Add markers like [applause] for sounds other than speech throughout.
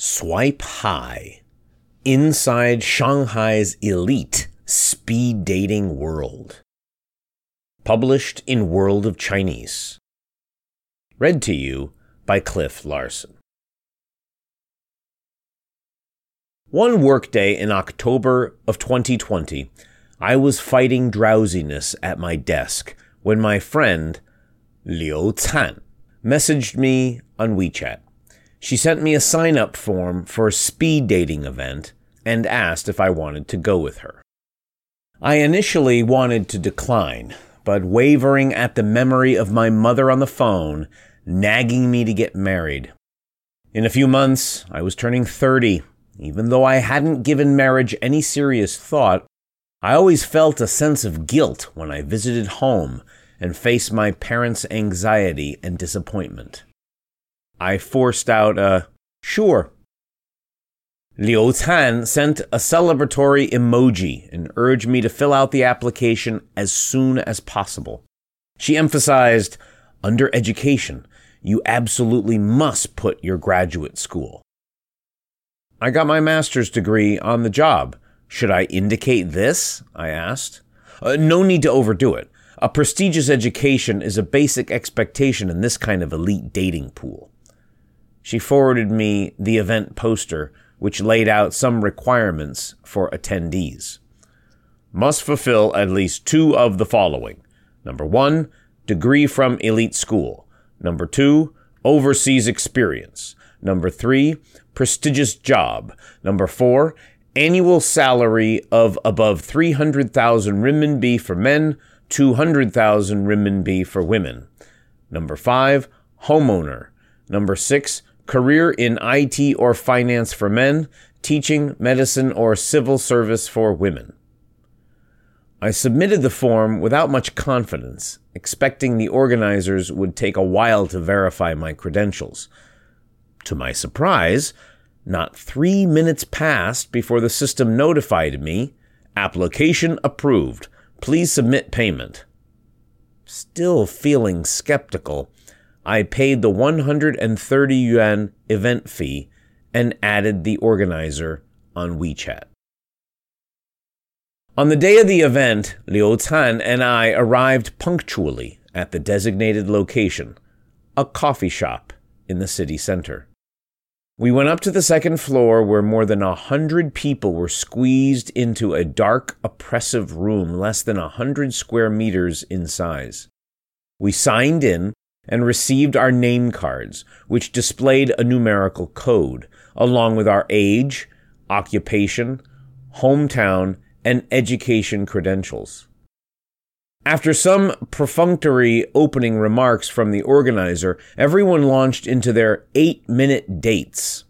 Swipe High Inside Shanghai's Elite Speed Dating World. Published in World of Chinese. Read to you by Cliff Larsen. One workday in October of 2020, I was fighting drowsiness at my desk when my friend, Liu Tan, messaged me on WeChat. She sent me a sign up form for a speed dating event and asked if I wanted to go with her. I initially wanted to decline, but wavering at the memory of my mother on the phone nagging me to get married. In a few months, I was turning 30. Even though I hadn't given marriage any serious thought, I always felt a sense of guilt when I visited home and faced my parents' anxiety and disappointment. I forced out a sure. Liu Tan sent a celebratory emoji and urged me to fill out the application as soon as possible. She emphasized, under education, you absolutely must put your graduate school. I got my master's degree on the job. Should I indicate this? I asked. Uh, no need to overdo it. A prestigious education is a basic expectation in this kind of elite dating pool. She forwarded me the event poster, which laid out some requirements for attendees. Must fulfill at least two of the following. Number one, degree from elite school. Number two, overseas experience. Number three, prestigious job. Number four, annual salary of above 300,000 renminbi for men, 200,000 renminbi for women. Number five, homeowner. Number six, career in IT or finance for men, teaching, medicine, or civil service for women. I submitted the form without much confidence, expecting the organizers would take a while to verify my credentials. To my surprise, not three minutes passed before the system notified me application approved. Please submit payment. Still feeling skeptical, I paid the 130 yuan event fee and added the organizer on WeChat. On the day of the event, Liu Tan and I arrived punctually at the designated location, a coffee shop in the city center. We went up to the second floor where more than a hundred people were squeezed into a dark, oppressive room less than a hundred square meters in size. We signed in and received our name cards, which displayed a numerical code, along with our age, occupation, hometown, and education credentials. After some perfunctory opening remarks from the organizer, everyone launched into their eight minute dates.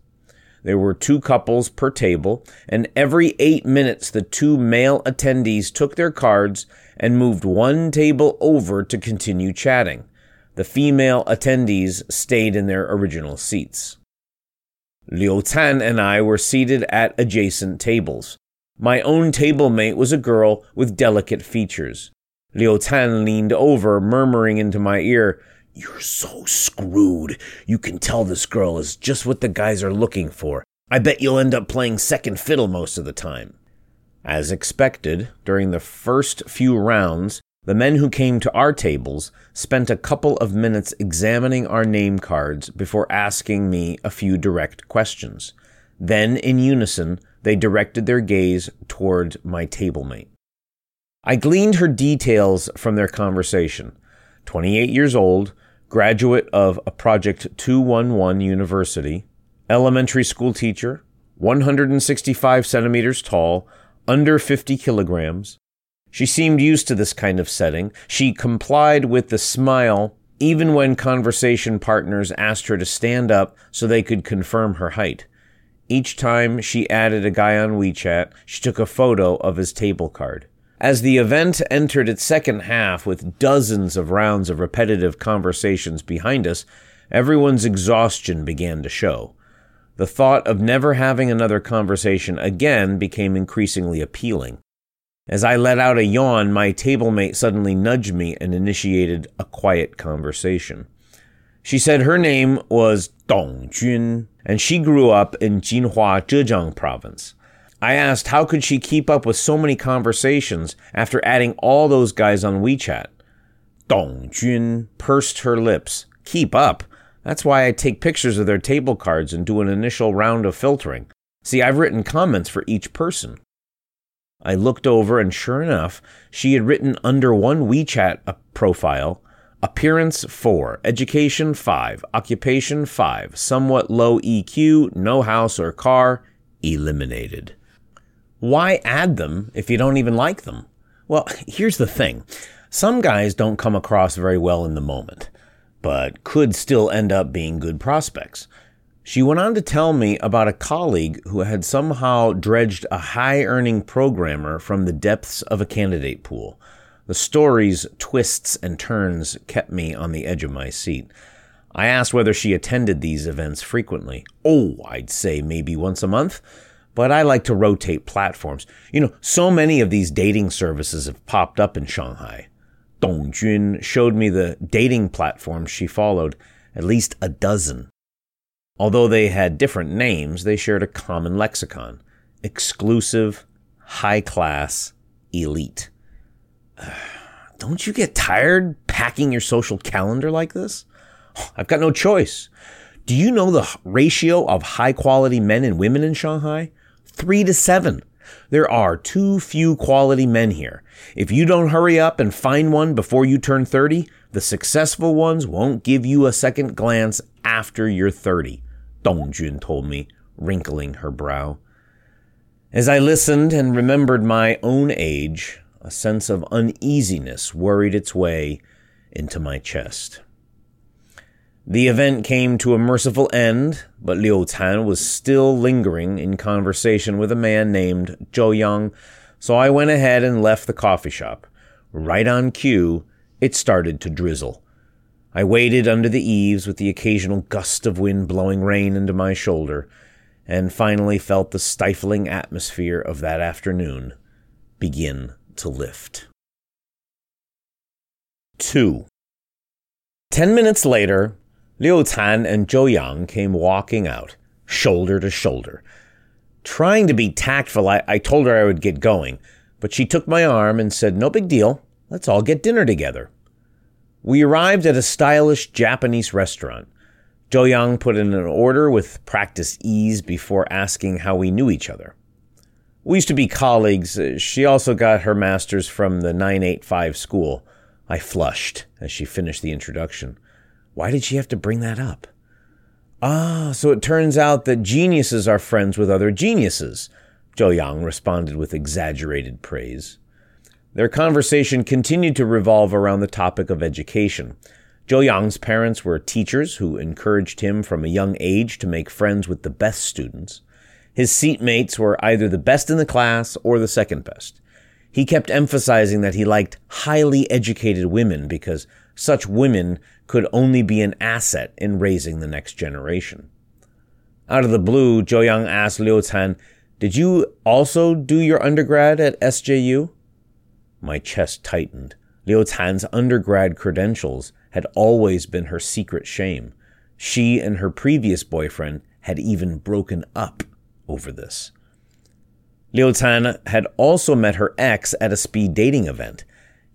There were two couples per table, and every eight minutes the two male attendees took their cards and moved one table over to continue chatting. The female attendees stayed in their original seats. Liu Tan and I were seated at adjacent tables. My own table mate was a girl with delicate features. Liu Tan leaned over, murmuring into my ear, You're so screwed. You can tell this girl is just what the guys are looking for. I bet you'll end up playing second fiddle most of the time. As expected, during the first few rounds, the men who came to our tables spent a couple of minutes examining our name cards before asking me a few direct questions. Then, in unison, they directed their gaze toward my tablemate. I gleaned her details from their conversation. 28 years old, graduate of a Project 211 University, elementary school teacher, 165 centimeters tall, under 50 kilograms, she seemed used to this kind of setting. She complied with the smile even when conversation partners asked her to stand up so they could confirm her height. Each time she added a guy on WeChat, she took a photo of his table card. As the event entered its second half with dozens of rounds of repetitive conversations behind us, everyone's exhaustion began to show. The thought of never having another conversation again became increasingly appealing. As I let out a yawn, my tablemate suddenly nudged me and initiated a quiet conversation. She said her name was Dong Jun, and she grew up in Jinhua, Zhejiang province. I asked how could she keep up with so many conversations after adding all those guys on WeChat. Dong Jun pursed her lips. Keep up? That's why I take pictures of their table cards and do an initial round of filtering. See, I've written comments for each person. I looked over, and sure enough, she had written under one WeChat uh, profile Appearance 4, Education 5, Occupation 5, Somewhat low EQ, no house or car, eliminated. Why add them if you don't even like them? Well, [laughs] here's the thing some guys don't come across very well in the moment but could still end up being good prospects. She went on to tell me about a colleague who had somehow dredged a high earning programmer from the depths of a candidate pool. The story's twists and turns kept me on the edge of my seat. I asked whether she attended these events frequently. Oh, I'd say maybe once a month, but I like to rotate platforms. You know, so many of these dating services have popped up in Shanghai. Dong Jun showed me the dating platforms she followed, at least a dozen. Although they had different names, they shared a common lexicon exclusive, high class, elite. [sighs] Don't you get tired packing your social calendar like this? [sighs] I've got no choice. Do you know the ratio of high quality men and women in Shanghai? Three to seven. There are too few quality men here. If you don't hurry up and find one before you turn 30, the successful ones won't give you a second glance after you're 30, Dong Jun told me, wrinkling her brow. As I listened and remembered my own age, a sense of uneasiness worried its way into my chest. The event came to a merciful end, but Liu Tan was still lingering in conversation with a man named Zhou Yang, so I went ahead and left the coffee shop. Right on cue, it started to drizzle. I waited under the eaves with the occasional gust of wind blowing rain into my shoulder, and finally felt the stifling atmosphere of that afternoon begin to lift. 2. Ten minutes later, Liu Tan and Zhou Yang came walking out, shoulder to shoulder. Trying to be tactful, I, I told her I would get going, but she took my arm and said, No big deal, let's all get dinner together. We arrived at a stylish Japanese restaurant. Zhou Yang put in an order with practiced ease before asking how we knew each other. We used to be colleagues. She also got her master's from the 985 school. I flushed as she finished the introduction. Why did she have to bring that up? Ah, so it turns out that geniuses are friends with other geniuses, Zhou Yang responded with exaggerated praise. Their conversation continued to revolve around the topic of education. Zhou Yang's parents were teachers who encouraged him from a young age to make friends with the best students. His seatmates were either the best in the class or the second best. He kept emphasizing that he liked highly educated women because such women could only be an asset in raising the next generation. Out of the blue, Zhou Yang asked Liu Tan, Did you also do your undergrad at SJU? My chest tightened. Liu Tan's undergrad credentials had always been her secret shame. She and her previous boyfriend had even broken up over this. Liu Tan had also met her ex at a speed dating event.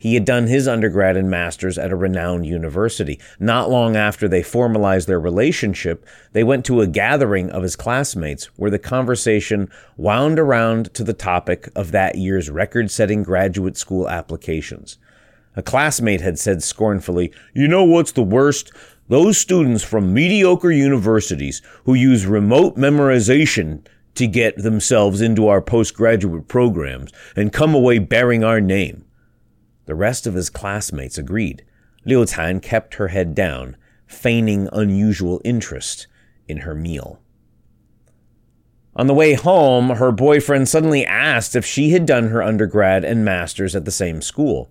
He had done his undergrad and master's at a renowned university. Not long after they formalized their relationship, they went to a gathering of his classmates where the conversation wound around to the topic of that year's record setting graduate school applications. A classmate had said scornfully, You know what's the worst? Those students from mediocre universities who use remote memorization to get themselves into our postgraduate programs and come away bearing our name. The rest of his classmates agreed. Liu Tan kept her head down, feigning unusual interest in her meal. On the way home, her boyfriend suddenly asked if she had done her undergrad and master's at the same school.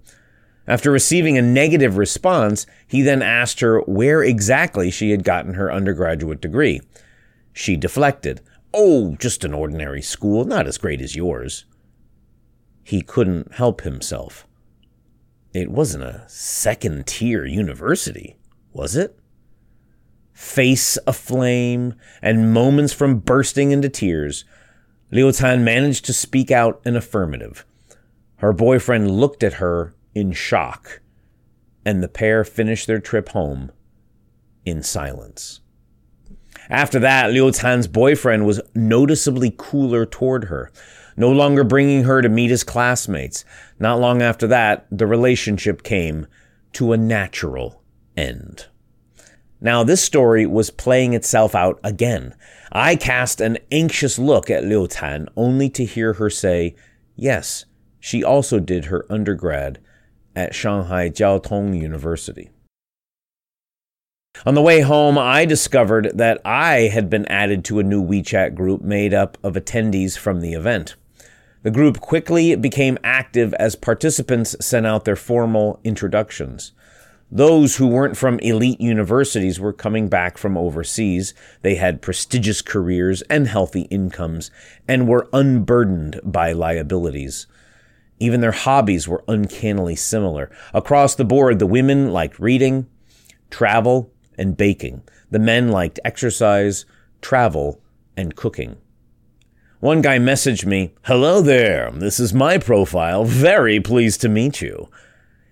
After receiving a negative response, he then asked her where exactly she had gotten her undergraduate degree. She deflected. Oh, just an ordinary school, not as great as yours. He couldn't help himself. It wasn't a second tier university, was it? face aflame, and moments from bursting into tears, Liu Tan managed to speak out an affirmative. Her boyfriend looked at her in shock, and the pair finished their trip home in silence. After that, Liu Tan's boyfriend was noticeably cooler toward her, no longer bringing her to meet his classmates. Not long after that, the relationship came to a natural end. Now, this story was playing itself out again. I cast an anxious look at Liu Tan only to hear her say, yes, she also did her undergrad at Shanghai Jiao Tong University. On the way home, I discovered that I had been added to a new WeChat group made up of attendees from the event. The group quickly became active as participants sent out their formal introductions. Those who weren't from elite universities were coming back from overseas. They had prestigious careers and healthy incomes and were unburdened by liabilities. Even their hobbies were uncannily similar. Across the board, the women liked reading, travel, and baking. The men liked exercise, travel, and cooking. One guy messaged me, Hello there, this is my profile. Very pleased to meet you.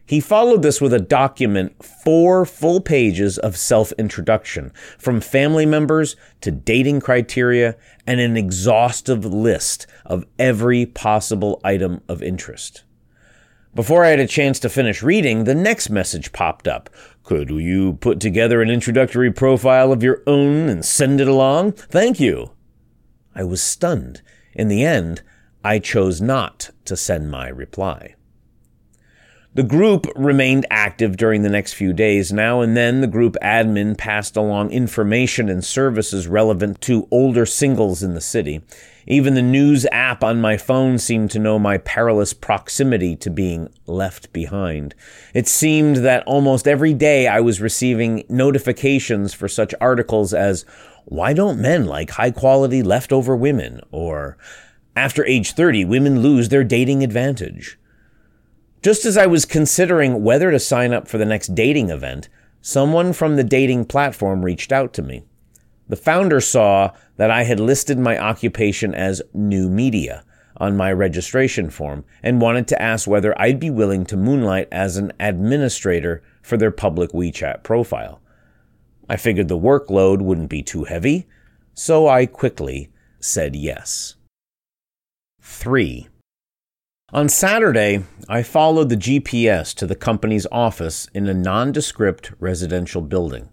He followed this with a document, four full pages of self introduction, from family members to dating criteria, and an exhaustive list of every possible item of interest. Before I had a chance to finish reading, the next message popped up. Could you put together an introductory profile of your own and send it along? Thank you. I was stunned. In the end, I chose not to send my reply. The group remained active during the next few days. Now and then, the group admin passed along information and services relevant to older singles in the city. Even the news app on my phone seemed to know my perilous proximity to being left behind. It seemed that almost every day I was receiving notifications for such articles as, Why don't men like high quality leftover women? or, After age 30, women lose their dating advantage. Just as I was considering whether to sign up for the next dating event, someone from the dating platform reached out to me. The founder saw that I had listed my occupation as new media on my registration form and wanted to ask whether I'd be willing to moonlight as an administrator for their public WeChat profile. I figured the workload wouldn't be too heavy, so I quickly said yes. 3. On Saturday, I followed the GPS to the company's office in a nondescript residential building.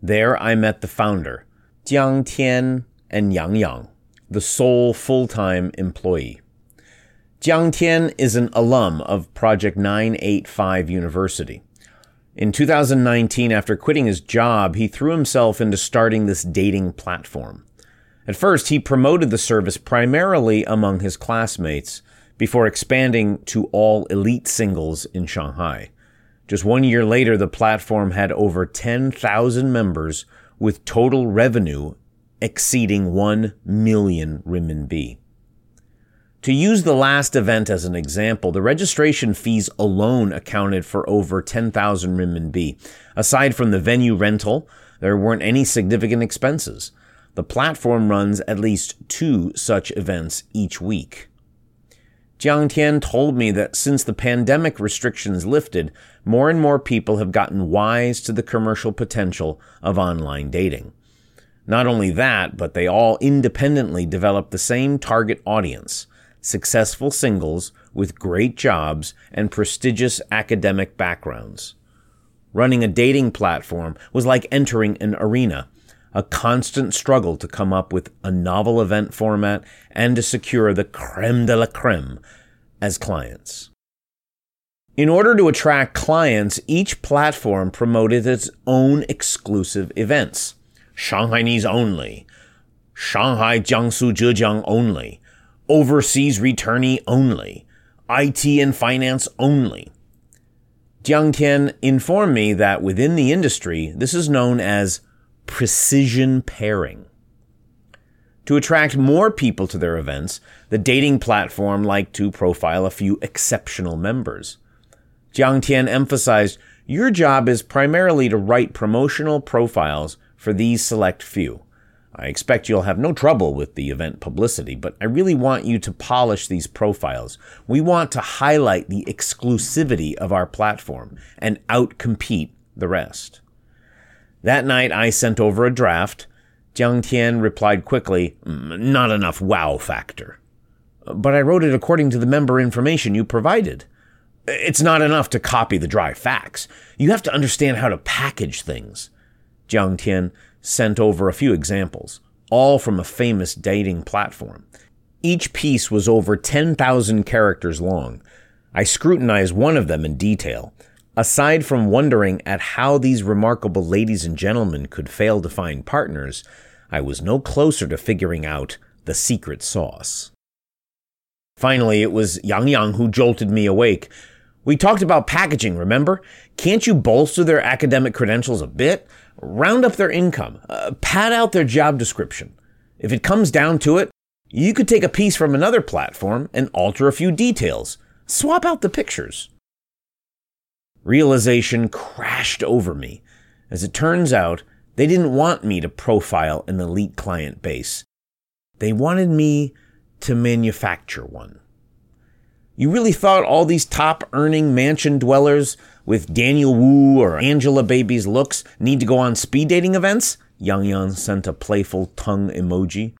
There I met the founder, Jiang Tian and Yang Yang, the sole full time employee. Jiang Tian is an alum of Project 985 University. In 2019, after quitting his job, he threw himself into starting this dating platform. At first, he promoted the service primarily among his classmates before expanding to all elite singles in Shanghai. Just one year later, the platform had over 10,000 members with total revenue exceeding 1 million renminbi. To use the last event as an example, the registration fees alone accounted for over 10,000 renminbi. Aside from the venue rental, there weren't any significant expenses. The platform runs at least two such events each week. Jiang Tian told me that since the pandemic restrictions lifted, more and more people have gotten wise to the commercial potential of online dating. Not only that, but they all independently developed the same target audience successful singles with great jobs and prestigious academic backgrounds. Running a dating platform was like entering an arena, a constant struggle to come up with a novel event format and to secure the creme de la creme as clients. In order to attract clients, each platform promoted its own exclusive events. Shanghainese only, Shanghai, Jiangsu, Zhejiang only, overseas returnee only, IT and finance only. Jiang Tian informed me that within the industry, this is known as precision pairing. To attract more people to their events, the dating platform liked to profile a few exceptional members. Jiang Tian emphasized your job is primarily to write promotional profiles for these select few. I expect you'll have no trouble with the event publicity, but I really want you to polish these profiles. We want to highlight the exclusivity of our platform and outcompete the rest. That night, I sent over a draft. Jiang Tian replied quickly, Not enough wow factor. But I wrote it according to the member information you provided. It's not enough to copy the dry facts. You have to understand how to package things. Jiang Tian sent over a few examples, all from a famous dating platform. Each piece was over 10,000 characters long. I scrutinized one of them in detail. Aside from wondering at how these remarkable ladies and gentlemen could fail to find partners, I was no closer to figuring out the secret sauce. Finally, it was Yang Yang who jolted me awake. We talked about packaging, remember? Can't you bolster their academic credentials a bit? round up their income, uh, pad out their job description. If it comes down to it, you could take a piece from another platform and alter a few details, swap out the pictures. Realization crashed over me. As it turns out, they didn't want me to profile an elite client base. They wanted me to manufacture one. You really thought all these top earning mansion dwellers with Daniel Wu or Angelababy's looks need to go on speed dating events? Yang Yang sent a playful tongue emoji.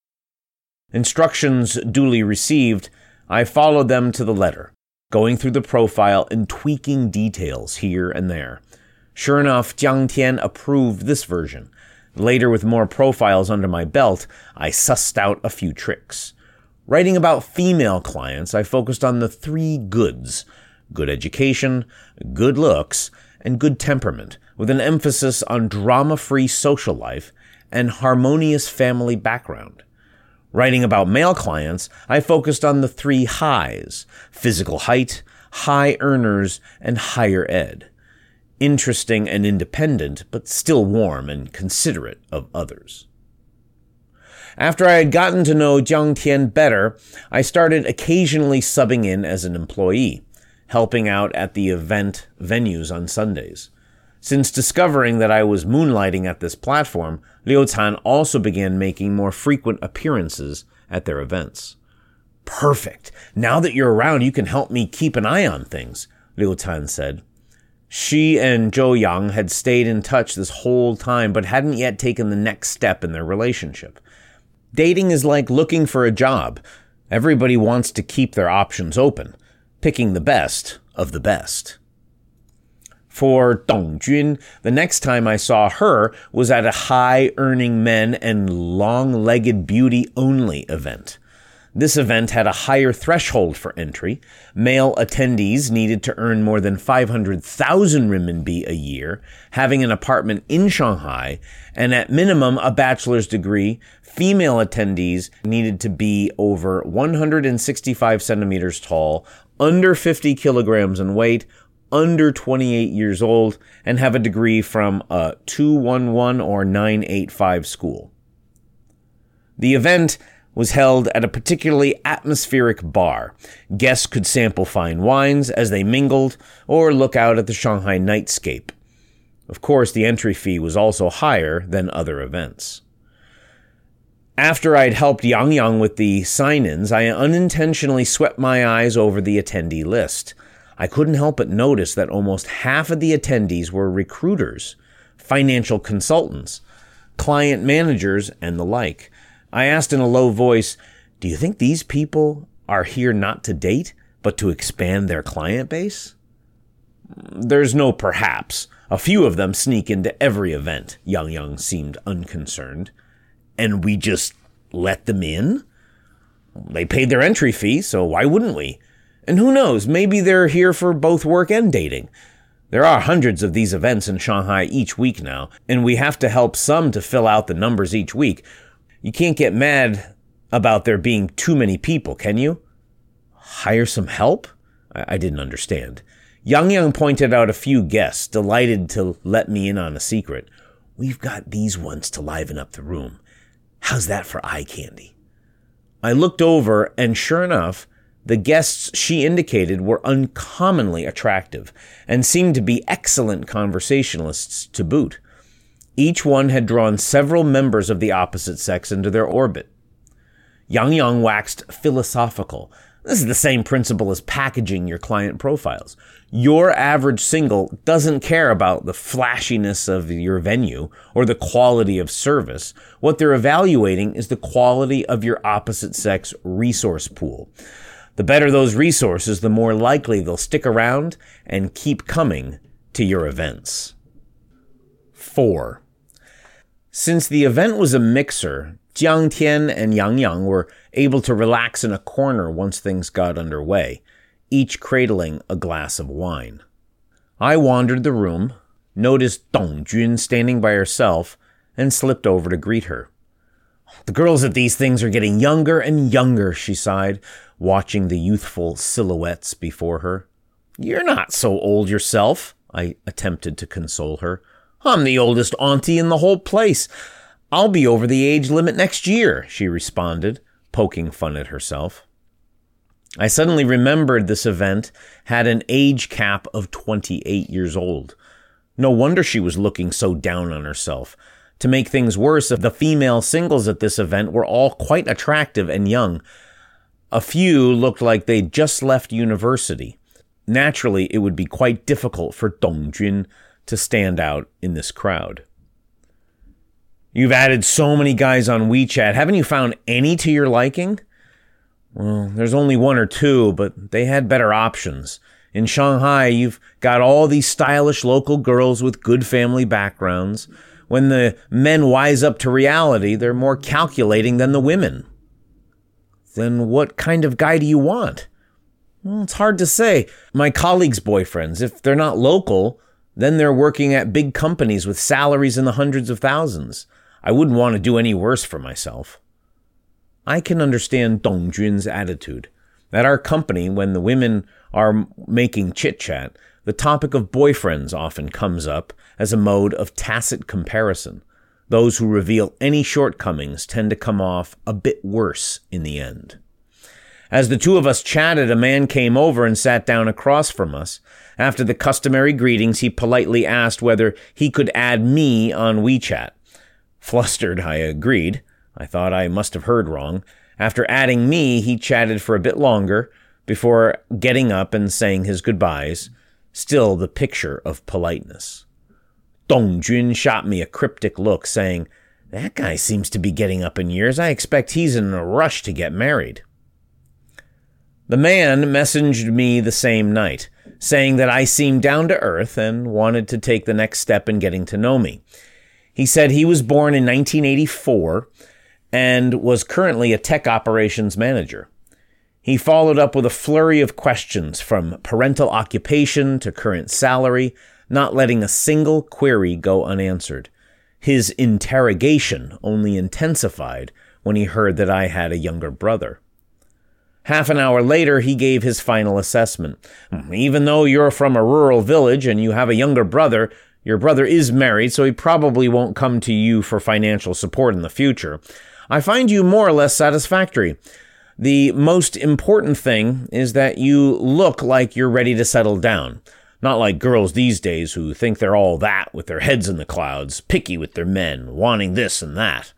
Instructions duly received, I followed them to the letter, going through the profile and tweaking details here and there. Sure enough, Jiang Tian approved this version. Later, with more profiles under my belt, I sussed out a few tricks. Writing about female clients, I focused on the three goods good education, good looks, and good temperament, with an emphasis on drama free social life and harmonious family background. Writing about male clients, I focused on the three highs physical height, high earners, and higher ed. Interesting and independent, but still warm and considerate of others. After I had gotten to know Jiang Tian better, I started occasionally subbing in as an employee helping out at the event venues on Sundays. Since discovering that I was moonlighting at this platform, Liu Tan also began making more frequent appearances at their events. Perfect. Now that you're around, you can help me keep an eye on things, Liu Tan said. She and Zhou Yang had stayed in touch this whole time, but hadn't yet taken the next step in their relationship. Dating is like looking for a job. Everybody wants to keep their options open picking the best of the best. For Dong Jun, the next time I saw her was at a high earning men and long legged beauty only event. This event had a higher threshold for entry. Male attendees needed to earn more than 500,000 renminbi a year, having an apartment in Shanghai, and at minimum a bachelor's degree. Female attendees needed to be over 165 centimeters tall, under 50 kilograms in weight, under 28 years old, and have a degree from a 211 or 985 school. The event was held at a particularly atmospheric bar. Guests could sample fine wines as they mingled or look out at the Shanghai nightscape. Of course, the entry fee was also higher than other events. After I'd helped Yang Yang with the sign ins, I unintentionally swept my eyes over the attendee list. I couldn't help but notice that almost half of the attendees were recruiters, financial consultants, client managers, and the like. I asked in a low voice, Do you think these people are here not to date, but to expand their client base? There's no perhaps. A few of them sneak into every event, Yang Yang seemed unconcerned and we just let them in? They paid their entry fee, so why wouldn't we? And who knows, maybe they're here for both work and dating. There are hundreds of these events in Shanghai each week now, and we have to help some to fill out the numbers each week. You can't get mad about there being too many people, can you? Hire some help? I, I didn't understand. Yang Yang pointed out a few guests, delighted to let me in on a secret. We've got these ones to liven up the room. How's that for eye candy? I looked over, and sure enough, the guests she indicated were uncommonly attractive and seemed to be excellent conversationalists to boot. Each one had drawn several members of the opposite sex into their orbit. Yang Yang waxed philosophical, this is the same principle as packaging your client profiles. Your average single doesn't care about the flashiness of your venue or the quality of service. What they're evaluating is the quality of your opposite sex resource pool. The better those resources, the more likely they'll stick around and keep coming to your events. 4. Since the event was a mixer, Jiang Tian and Yang Yang were able to relax in a corner once things got underway, each cradling a glass of wine. I wandered the room, noticed Dong Jun standing by herself, and slipped over to greet her. The girls at these things are getting younger and younger, she sighed, watching the youthful silhouettes before her. You're not so old yourself, I attempted to console her. I'm the oldest auntie in the whole place. I'll be over the age limit next year, she responded, poking fun at herself. I suddenly remembered this event had an age cap of 28 years old. No wonder she was looking so down on herself. To make things worse, the female singles at this event were all quite attractive and young. A few looked like they'd just left university. Naturally, it would be quite difficult for Dong Jun to stand out in this crowd. You've added so many guys on WeChat. Haven't you found any to your liking? Well, there's only one or two, but they had better options. In Shanghai, you've got all these stylish local girls with good family backgrounds. When the men wise up to reality, they're more calculating than the women. Then what kind of guy do you want? Well, it's hard to say. My colleagues' boyfriends, if they're not local, then they're working at big companies with salaries in the hundreds of thousands. I wouldn't want to do any worse for myself. I can understand Dong Jun's attitude. At our company, when the women are making chit chat, the topic of boyfriends often comes up as a mode of tacit comparison. Those who reveal any shortcomings tend to come off a bit worse in the end. As the two of us chatted, a man came over and sat down across from us. After the customary greetings, he politely asked whether he could add me on WeChat. Flustered, I agreed. I thought I must have heard wrong. After adding me, he chatted for a bit longer before getting up and saying his goodbyes, still the picture of politeness. Dong Jun shot me a cryptic look, saying, That guy seems to be getting up in years. I expect he's in a rush to get married. The man messaged me the same night, saying that I seemed down to earth and wanted to take the next step in getting to know me. He said he was born in 1984 and was currently a tech operations manager. He followed up with a flurry of questions from parental occupation to current salary, not letting a single query go unanswered. His interrogation only intensified when he heard that I had a younger brother. Half an hour later, he gave his final assessment. Hmm, even though you're from a rural village and you have a younger brother, your brother is married, so he probably won't come to you for financial support in the future. I find you more or less satisfactory. The most important thing is that you look like you're ready to settle down. Not like girls these days who think they're all that with their heads in the clouds, picky with their men, wanting this and that.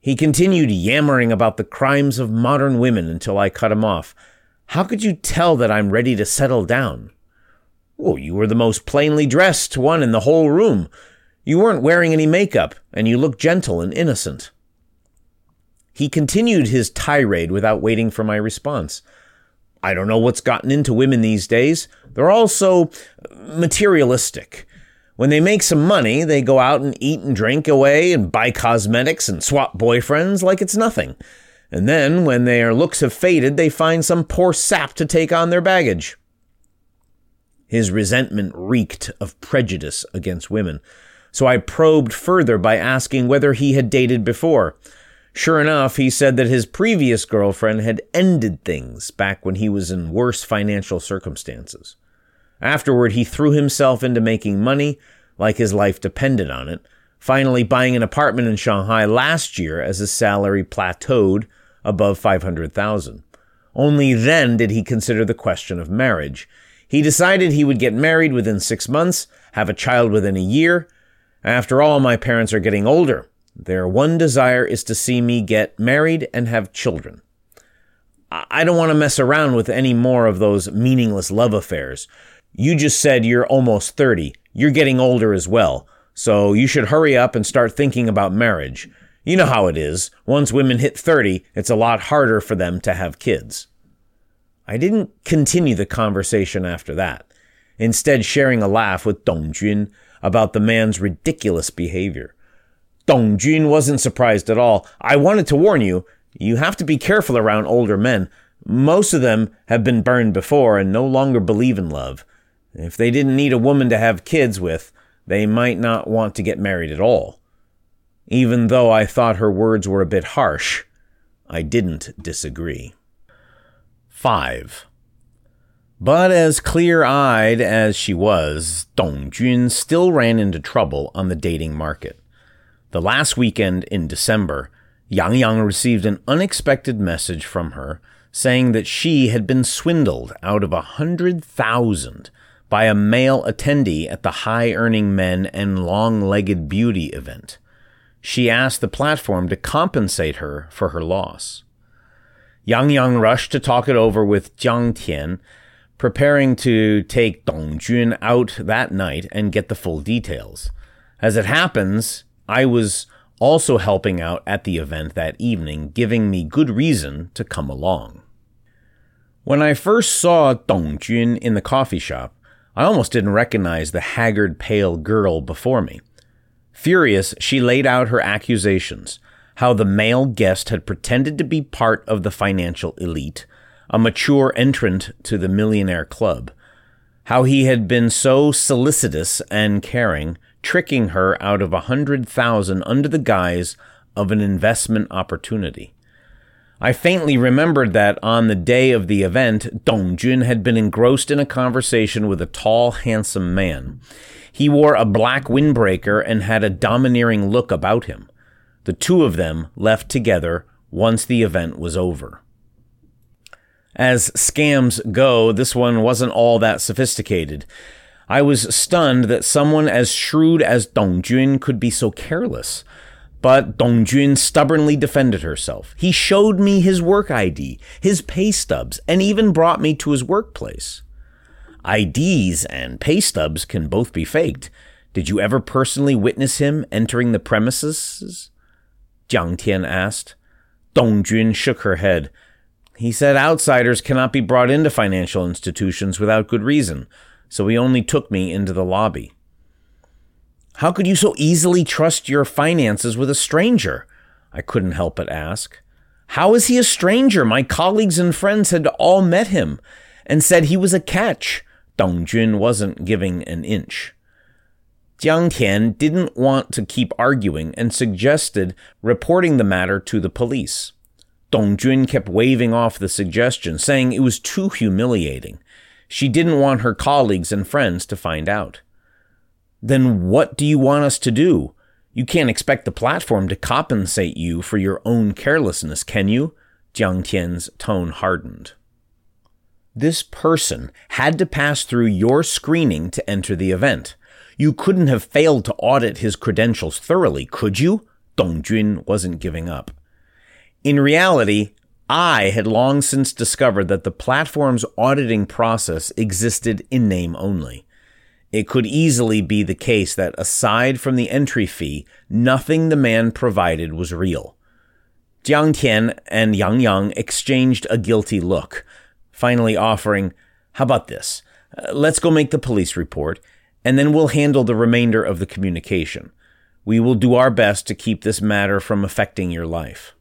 He continued yammering about the crimes of modern women until I cut him off. How could you tell that I'm ready to settle down? Well, you were the most plainly dressed one in the whole room. You weren't wearing any makeup, and you looked gentle and innocent. He continued his tirade without waiting for my response. I don't know what's gotten into women these days. They're all so materialistic. When they make some money, they go out and eat and drink away and buy cosmetics and swap boyfriends like it's nothing. And then, when their looks have faded, they find some poor sap to take on their baggage. His resentment reeked of prejudice against women. So I probed further by asking whether he had dated before. Sure enough, he said that his previous girlfriend had ended things back when he was in worse financial circumstances. Afterward, he threw himself into making money like his life depended on it, finally buying an apartment in Shanghai last year as his salary plateaued above 500,000. Only then did he consider the question of marriage. He decided he would get married within 6 months, have a child within a year. After all, my parents are getting older. Their one desire is to see me get married and have children. I don't want to mess around with any more of those meaningless love affairs. You just said you're almost 30. You're getting older as well. So you should hurry up and start thinking about marriage. You know how it is. Once women hit 30, it's a lot harder for them to have kids. I didn't continue the conversation after that, instead sharing a laugh with Dong Jun about the man's ridiculous behavior. Dong Jun wasn't surprised at all. I wanted to warn you, you have to be careful around older men. Most of them have been burned before and no longer believe in love. If they didn't need a woman to have kids with, they might not want to get married at all. Even though I thought her words were a bit harsh, I didn't disagree. 5. But as clear eyed as she was, Dong Jun still ran into trouble on the dating market. The last weekend in December, Yang Yang received an unexpected message from her saying that she had been swindled out of a hundred thousand by a male attendee at the high earning men and long legged beauty event. She asked the platform to compensate her for her loss. Yang Yang rushed to talk it over with Jiang Tian, preparing to take Dong Jun out that night and get the full details. As it happens, I was also helping out at the event that evening, giving me good reason to come along. When I first saw Dong Jun in the coffee shop, I almost didn't recognize the haggard, pale girl before me. Furious, she laid out her accusations how the male guest had pretended to be part of the financial elite, a mature entrant to the millionaire club, how he had been so solicitous and caring, tricking her out of a hundred thousand under the guise of an investment opportunity. I faintly remembered that on the day of the event, Dong Jun had been engrossed in a conversation with a tall, handsome man. He wore a black windbreaker and had a domineering look about him. The two of them left together once the event was over. As scams go, this one wasn't all that sophisticated. I was stunned that someone as shrewd as Dong Jun could be so careless. But Dong Jun stubbornly defended herself. He showed me his work ID, his pay stubs, and even brought me to his workplace. IDs and pay stubs can both be faked. Did you ever personally witness him entering the premises? Jiang Tian asked. Dong Jun shook her head. He said outsiders cannot be brought into financial institutions without good reason, so he only took me into the lobby. How could you so easily trust your finances with a stranger? I couldn't help but ask. How is he a stranger? My colleagues and friends had all met him and said he was a catch. Dong Jun wasn't giving an inch. Jiang Tian didn't want to keep arguing and suggested reporting the matter to the police. Dong Jun kept waving off the suggestion, saying it was too humiliating. She didn't want her colleagues and friends to find out then what do you want us to do? You can't expect the platform to compensate you for your own carelessness, can you? Jiang Tian's tone hardened. This person had to pass through your screening to enter the event. You couldn't have failed to audit his credentials thoroughly, could you? Dong Jun wasn't giving up. In reality, I had long since discovered that the platform's auditing process existed in name only it could easily be the case that aside from the entry fee, nothing the man provided was real. Jiang Tian and Yang Yang exchanged a guilty look, finally offering, How about this? Uh, let's go make the police report, and then we'll handle the remainder of the communication. We will do our best to keep this matter from affecting your life.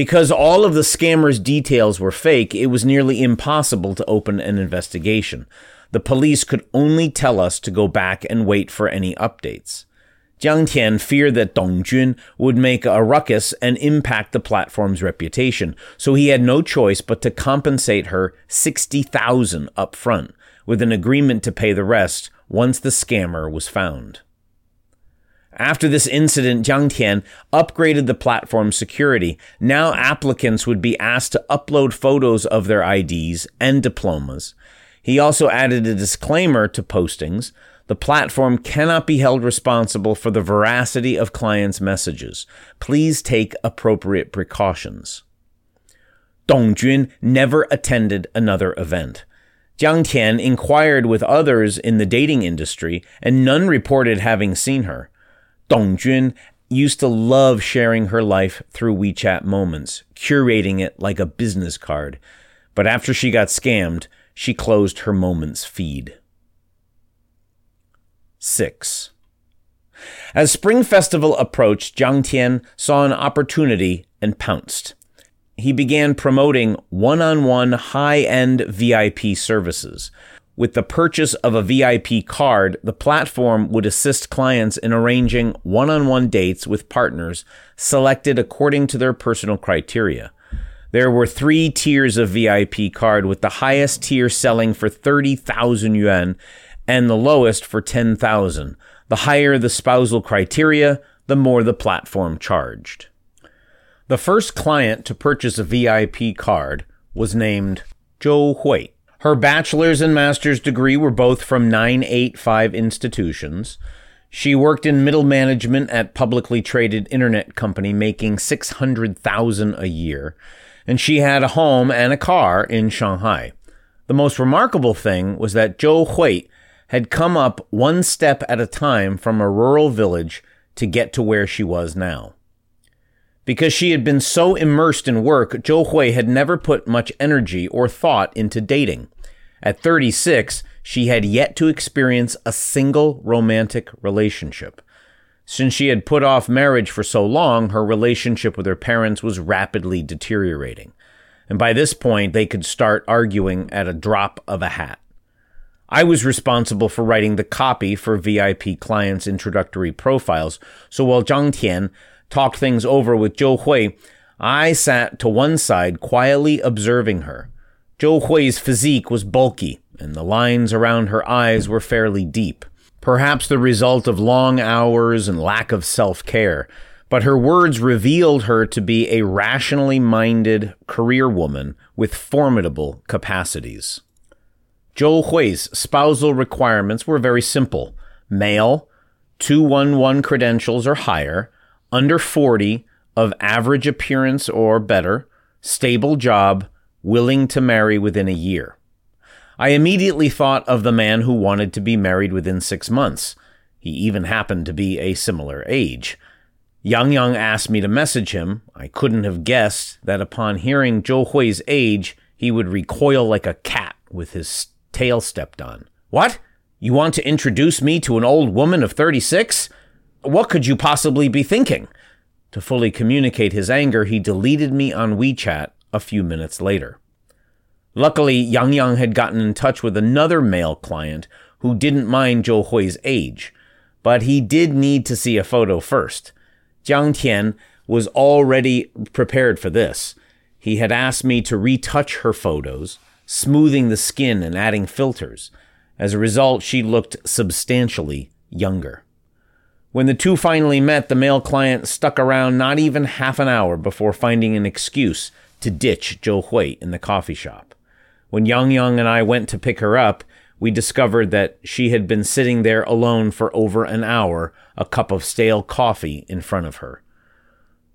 Because all of the scammer's details were fake, it was nearly impossible to open an investigation. The police could only tell us to go back and wait for any updates. Jiang Tian feared that Dong Jun would make a ruckus and impact the platform's reputation, so he had no choice but to compensate her 60,000 up front, with an agreement to pay the rest once the scammer was found. After this incident, Jiang Tian upgraded the platform's security. Now applicants would be asked to upload photos of their IDs and diplomas. He also added a disclaimer to postings the platform cannot be held responsible for the veracity of clients' messages. Please take appropriate precautions. Dong Jun never attended another event. Jiang Tian inquired with others in the dating industry, and none reported having seen her. Dong Jun used to love sharing her life through WeChat moments, curating it like a business card. But after she got scammed, she closed her moments feed. 6. As Spring Festival approached, Jiang Tian saw an opportunity and pounced. He began promoting one on one high end VIP services. With the purchase of a VIP card, the platform would assist clients in arranging one on one dates with partners selected according to their personal criteria. There were three tiers of VIP card, with the highest tier selling for 30,000 yuan and the lowest for 10,000. The higher the spousal criteria, the more the platform charged. The first client to purchase a VIP card was named Zhou Hui. Her bachelor's and master's degree were both from 985 institutions. She worked in middle management at publicly traded internet company making 600,000 a year, and she had a home and a car in Shanghai. The most remarkable thing was that Zhou Hui had come up one step at a time from a rural village to get to where she was now. Because she had been so immersed in work, Zhou Hui had never put much energy or thought into dating. At 36, she had yet to experience a single romantic relationship. Since she had put off marriage for so long, her relationship with her parents was rapidly deteriorating. And by this point, they could start arguing at a drop of a hat. I was responsible for writing the copy for VIP clients' introductory profiles, so while Jiang Tian talked things over with Zhou Hui, I sat to one side quietly observing her. Zhou Hui's physique was bulky, and the lines around her eyes were fairly deep, perhaps the result of long hours and lack of self care. But her words revealed her to be a rationally minded career woman with formidable capacities. Zhou Hui's spousal requirements were very simple male, 211 credentials or higher, under 40, of average appearance or better, stable job, willing to marry within a year. I immediately thought of the man who wanted to be married within six months. He even happened to be a similar age. Yang Yang asked me to message him. I couldn't have guessed that upon hearing Zhou Hui's age, he would recoil like a cat with his tail stepped on. What? You want to introduce me to an old woman of 36? What could you possibly be thinking? To fully communicate his anger, he deleted me on WeChat a few minutes later. Luckily, Yang Yang had gotten in touch with another male client who didn't mind Zhou Hui's age, but he did need to see a photo first. Jiang Tian was already prepared for this. He had asked me to retouch her photos, smoothing the skin and adding filters. As a result, she looked substantially younger. When the two finally met, the male client stuck around not even half an hour before finding an excuse to ditch Zhou Hui in the coffee shop. When Yang Yang and I went to pick her up, we discovered that she had been sitting there alone for over an hour, a cup of stale coffee in front of her.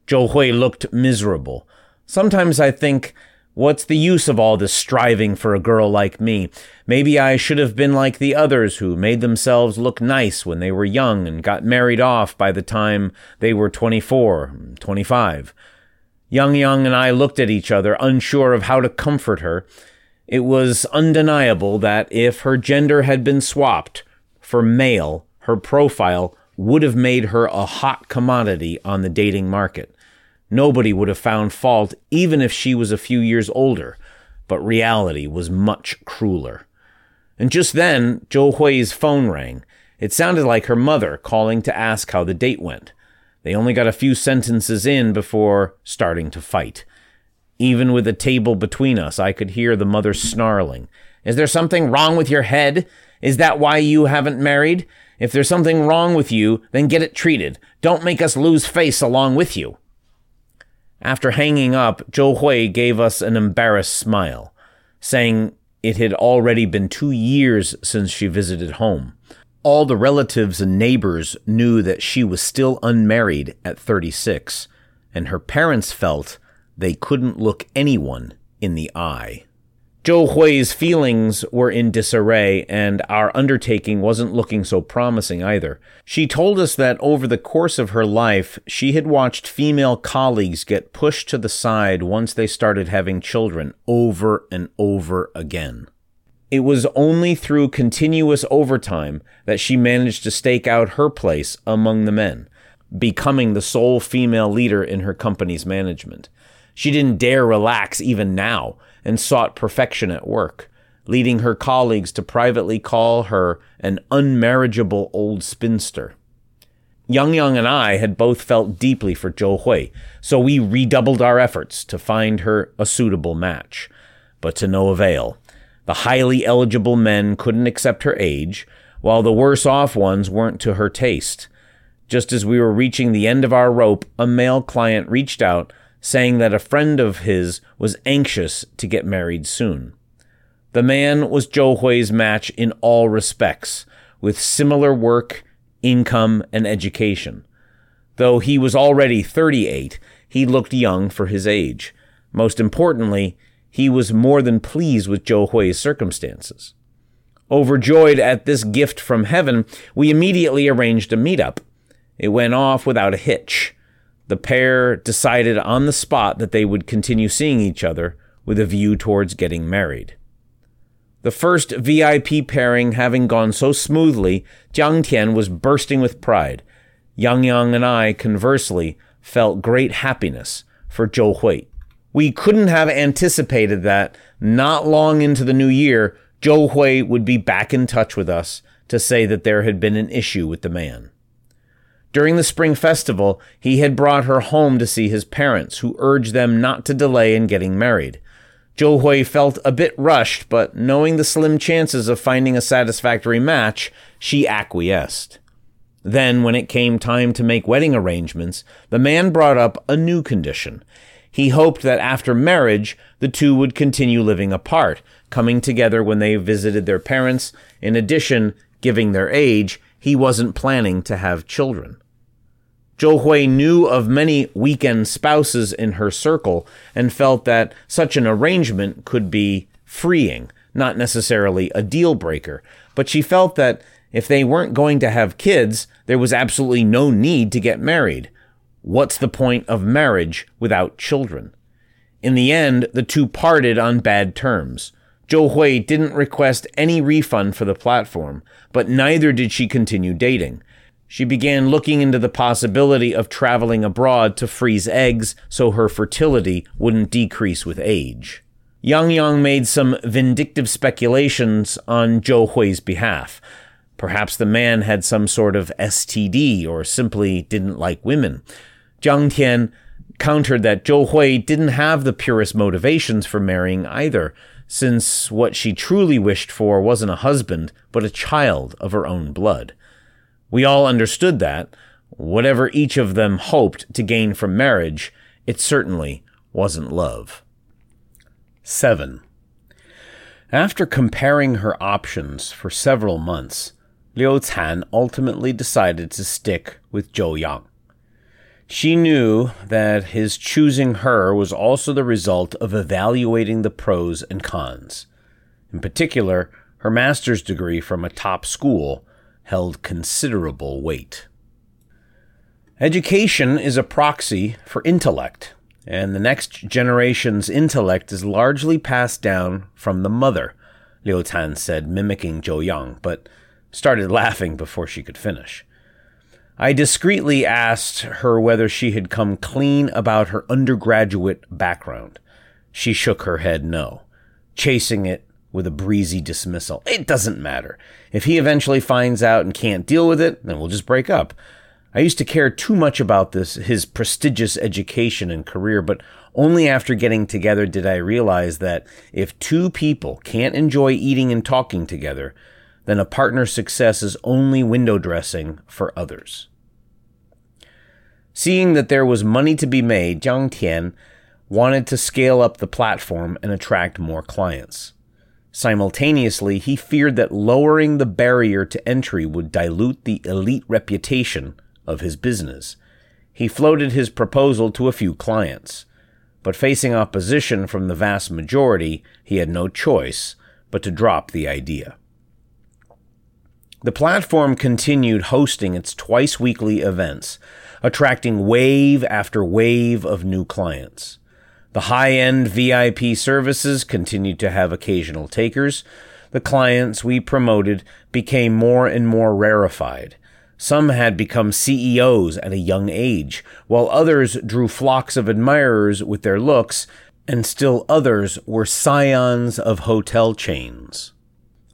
Zhou Hui looked miserable. Sometimes I think What's the use of all this striving for a girl like me? Maybe I should have been like the others who made themselves look nice when they were young and got married off by the time they were 24, 25. Young Yang and I looked at each other, unsure of how to comfort her. It was undeniable that if her gender had been swapped for male, her profile would have made her a hot commodity on the dating market. Nobody would have found fault even if she was a few years older, but reality was much crueler. And just then, Zhou Hui's phone rang. It sounded like her mother calling to ask how the date went. They only got a few sentences in before starting to fight. Even with the table between us, I could hear the mother snarling. Is there something wrong with your head? Is that why you haven't married? If there's something wrong with you, then get it treated. Don't make us lose face along with you. After hanging up, Zhou Hui gave us an embarrassed smile, saying it had already been two years since she visited home. All the relatives and neighbors knew that she was still unmarried at 36, and her parents felt they couldn't look anyone in the eye. Zhou Hui's feelings were in disarray, and our undertaking wasn't looking so promising either. She told us that over the course of her life, she had watched female colleagues get pushed to the side once they started having children over and over again. It was only through continuous overtime that she managed to stake out her place among the men, becoming the sole female leader in her company's management. She didn't dare relax even now and sought perfection at work, leading her colleagues to privately call her an unmarriageable old spinster. Yang Yang and I had both felt deeply for Zhou Hui, so we redoubled our efforts to find her a suitable match. But to no avail. The highly eligible men couldn't accept her age, while the worse off ones weren't to her taste. Just as we were reaching the end of our rope, a male client reached out saying that a friend of his was anxious to get married soon. The man was Zhou Hui's match in all respects, with similar work, income, and education. Though he was already 38, he looked young for his age. Most importantly, he was more than pleased with Zhou Hui's circumstances. Overjoyed at this gift from heaven, we immediately arranged a meetup. It went off without a hitch the pair decided on the spot that they would continue seeing each other with a view towards getting married. The first VIP pairing having gone so smoothly, Jiang Tian was bursting with pride. Yang Yang and I, conversely, felt great happiness for Zhou Hui. We couldn't have anticipated that, not long into the new year, Zhou Hui would be back in touch with us to say that there had been an issue with the man. During the spring festival, he had brought her home to see his parents, who urged them not to delay in getting married. Zhou Hui felt a bit rushed, but knowing the slim chances of finding a satisfactory match, she acquiesced. Then, when it came time to make wedding arrangements, the man brought up a new condition. He hoped that after marriage, the two would continue living apart, coming together when they visited their parents. In addition, giving their age, he wasn't planning to have children. Zhou Hui knew of many weekend spouses in her circle and felt that such an arrangement could be freeing, not necessarily a deal breaker. But she felt that if they weren't going to have kids, there was absolutely no need to get married. What's the point of marriage without children? In the end, the two parted on bad terms. Zhou Hui didn't request any refund for the platform, but neither did she continue dating. She began looking into the possibility of traveling abroad to freeze eggs so her fertility wouldn't decrease with age. Yang Yang made some vindictive speculations on Zhou Hui's behalf. Perhaps the man had some sort of STD or simply didn't like women. Jiang Tian countered that Zhou Hui didn't have the purest motivations for marrying either, since what she truly wished for wasn't a husband, but a child of her own blood. We all understood that, whatever each of them hoped to gain from marriage, it certainly wasn't love. 7. After comparing her options for several months, Liu Can ultimately decided to stick with Zhou Yang. She knew that his choosing her was also the result of evaluating the pros and cons. In particular, her master's degree from a top school held considerable weight. Education is a proxy for intellect, and the next generation's intellect is largely passed down from the mother, Liu Tan said, mimicking Zhou Yang, but started laughing before she could finish. I discreetly asked her whether she had come clean about her undergraduate background. She shook her head no, chasing it with a breezy dismissal. It doesn't matter. If he eventually finds out and can't deal with it, then we'll just break up. I used to care too much about this, his prestigious education and career, but only after getting together did I realize that if two people can't enjoy eating and talking together, then a partner's success is only window dressing for others. Seeing that there was money to be made, Jiang Tian wanted to scale up the platform and attract more clients. Simultaneously, he feared that lowering the barrier to entry would dilute the elite reputation of his business. He floated his proposal to a few clients, but facing opposition from the vast majority, he had no choice but to drop the idea. The platform continued hosting its twice weekly events, attracting wave after wave of new clients. The high end VIP services continued to have occasional takers. The clients we promoted became more and more rarefied, some had become CEOs at a young age, while others drew flocks of admirers with their looks, and still others were scions of hotel chains.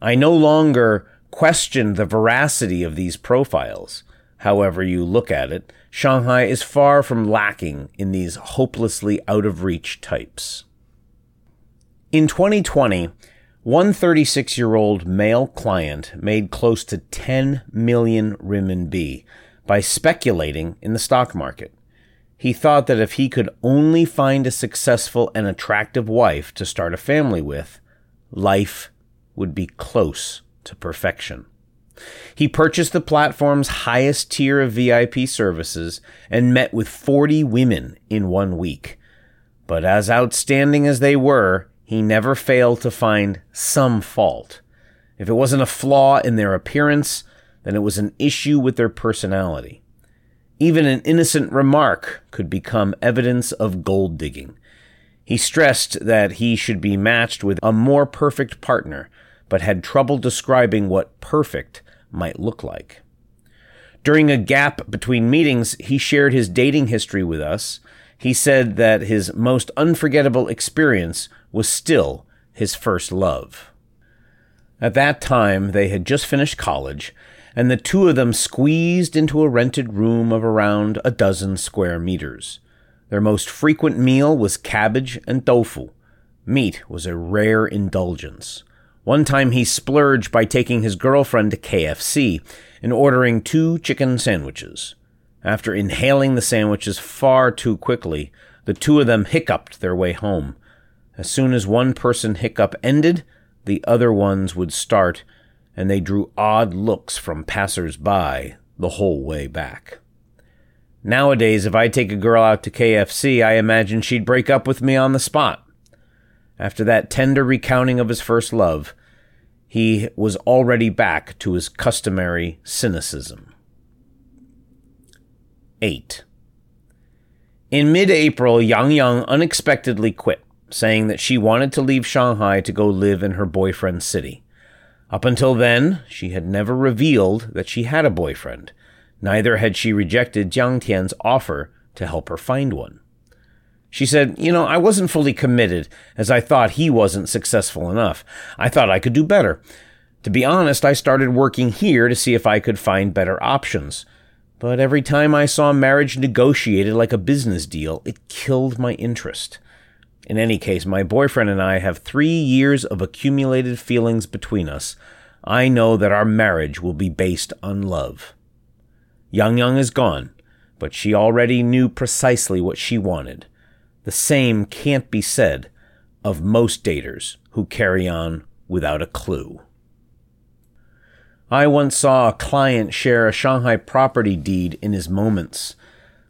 I no longer questioned the veracity of these profiles. However, you look at it, Shanghai is far from lacking in these hopelessly out of reach types. In 2020, one 36 year old male client made close to 10 million renminbi by speculating in the stock market. He thought that if he could only find a successful and attractive wife to start a family with, life would be close to perfection. He purchased the platform's highest tier of VIP services and met with 40 women in one week. But as outstanding as they were, he never failed to find some fault. If it wasn't a flaw in their appearance, then it was an issue with their personality. Even an innocent remark could become evidence of gold digging. He stressed that he should be matched with a more perfect partner, but had trouble describing what perfect might look like. During a gap between meetings, he shared his dating history with us. He said that his most unforgettable experience was still his first love. At that time, they had just finished college, and the two of them squeezed into a rented room of around a dozen square meters. Their most frequent meal was cabbage and tofu. Meat was a rare indulgence. One time he splurged by taking his girlfriend to KFC and ordering two chicken sandwiches. After inhaling the sandwiches far too quickly, the two of them hiccuped their way home. As soon as one person hiccup ended, the other ones would start, and they drew odd looks from passers by the whole way back. Nowadays, if I take a girl out to KFC, I imagine she'd break up with me on the spot. After that tender recounting of his first love, he was already back to his customary cynicism. 8. In mid April, Yang Yang unexpectedly quit saying that she wanted to leave Shanghai to go live in her boyfriend's city. Up until then, she had never revealed that she had a boyfriend. Neither had she rejected Jiang Tian's offer to help her find one. She said, You know, I wasn't fully committed as I thought he wasn't successful enough. I thought I could do better. To be honest, I started working here to see if I could find better options. But every time I saw marriage negotiated like a business deal, it killed my interest. In any case, my boyfriend and I have three years of accumulated feelings between us. I know that our marriage will be based on love. Yang Yang is gone, but she already knew precisely what she wanted. The same can't be said of most daters who carry on without a clue. I once saw a client share a Shanghai property deed in his moments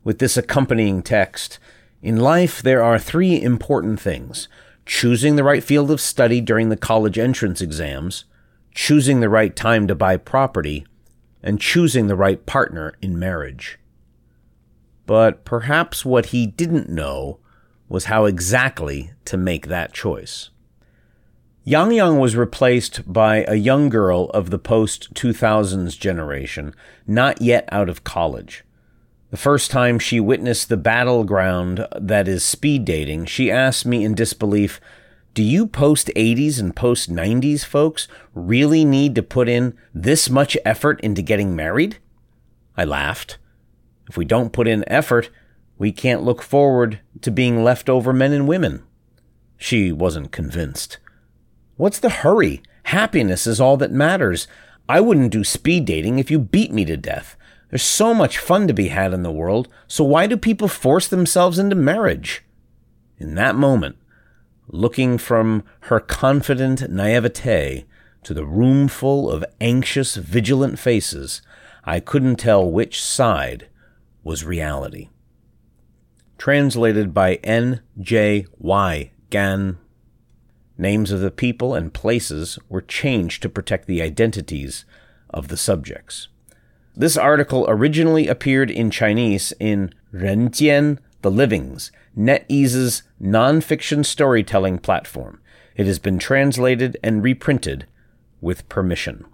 with this accompanying text in life, there are three important things choosing the right field of study during the college entrance exams, choosing the right time to buy property, and choosing the right partner in marriage. But perhaps what he didn't know was how exactly to make that choice. Yang Yang was replaced by a young girl of the post 2000s generation, not yet out of college. The first time she witnessed the battleground that is speed dating, she asked me in disbelief, Do you post 80s and post 90s folks really need to put in this much effort into getting married? I laughed. If we don't put in effort, we can't look forward to being leftover men and women. She wasn't convinced. What's the hurry? Happiness is all that matters. I wouldn't do speed dating if you beat me to death. There's so much fun to be had in the world, so why do people force themselves into marriage? In that moment, looking from her confident naivete to the roomful of anxious, vigilant faces, I couldn't tell which side was reality. Translated by N. J. Y. Gan. Names of the people and places were changed to protect the identities of the subjects. This article originally appeared in Chinese in Renjian The Livings, NetEase's nonfiction storytelling platform. It has been translated and reprinted with permission.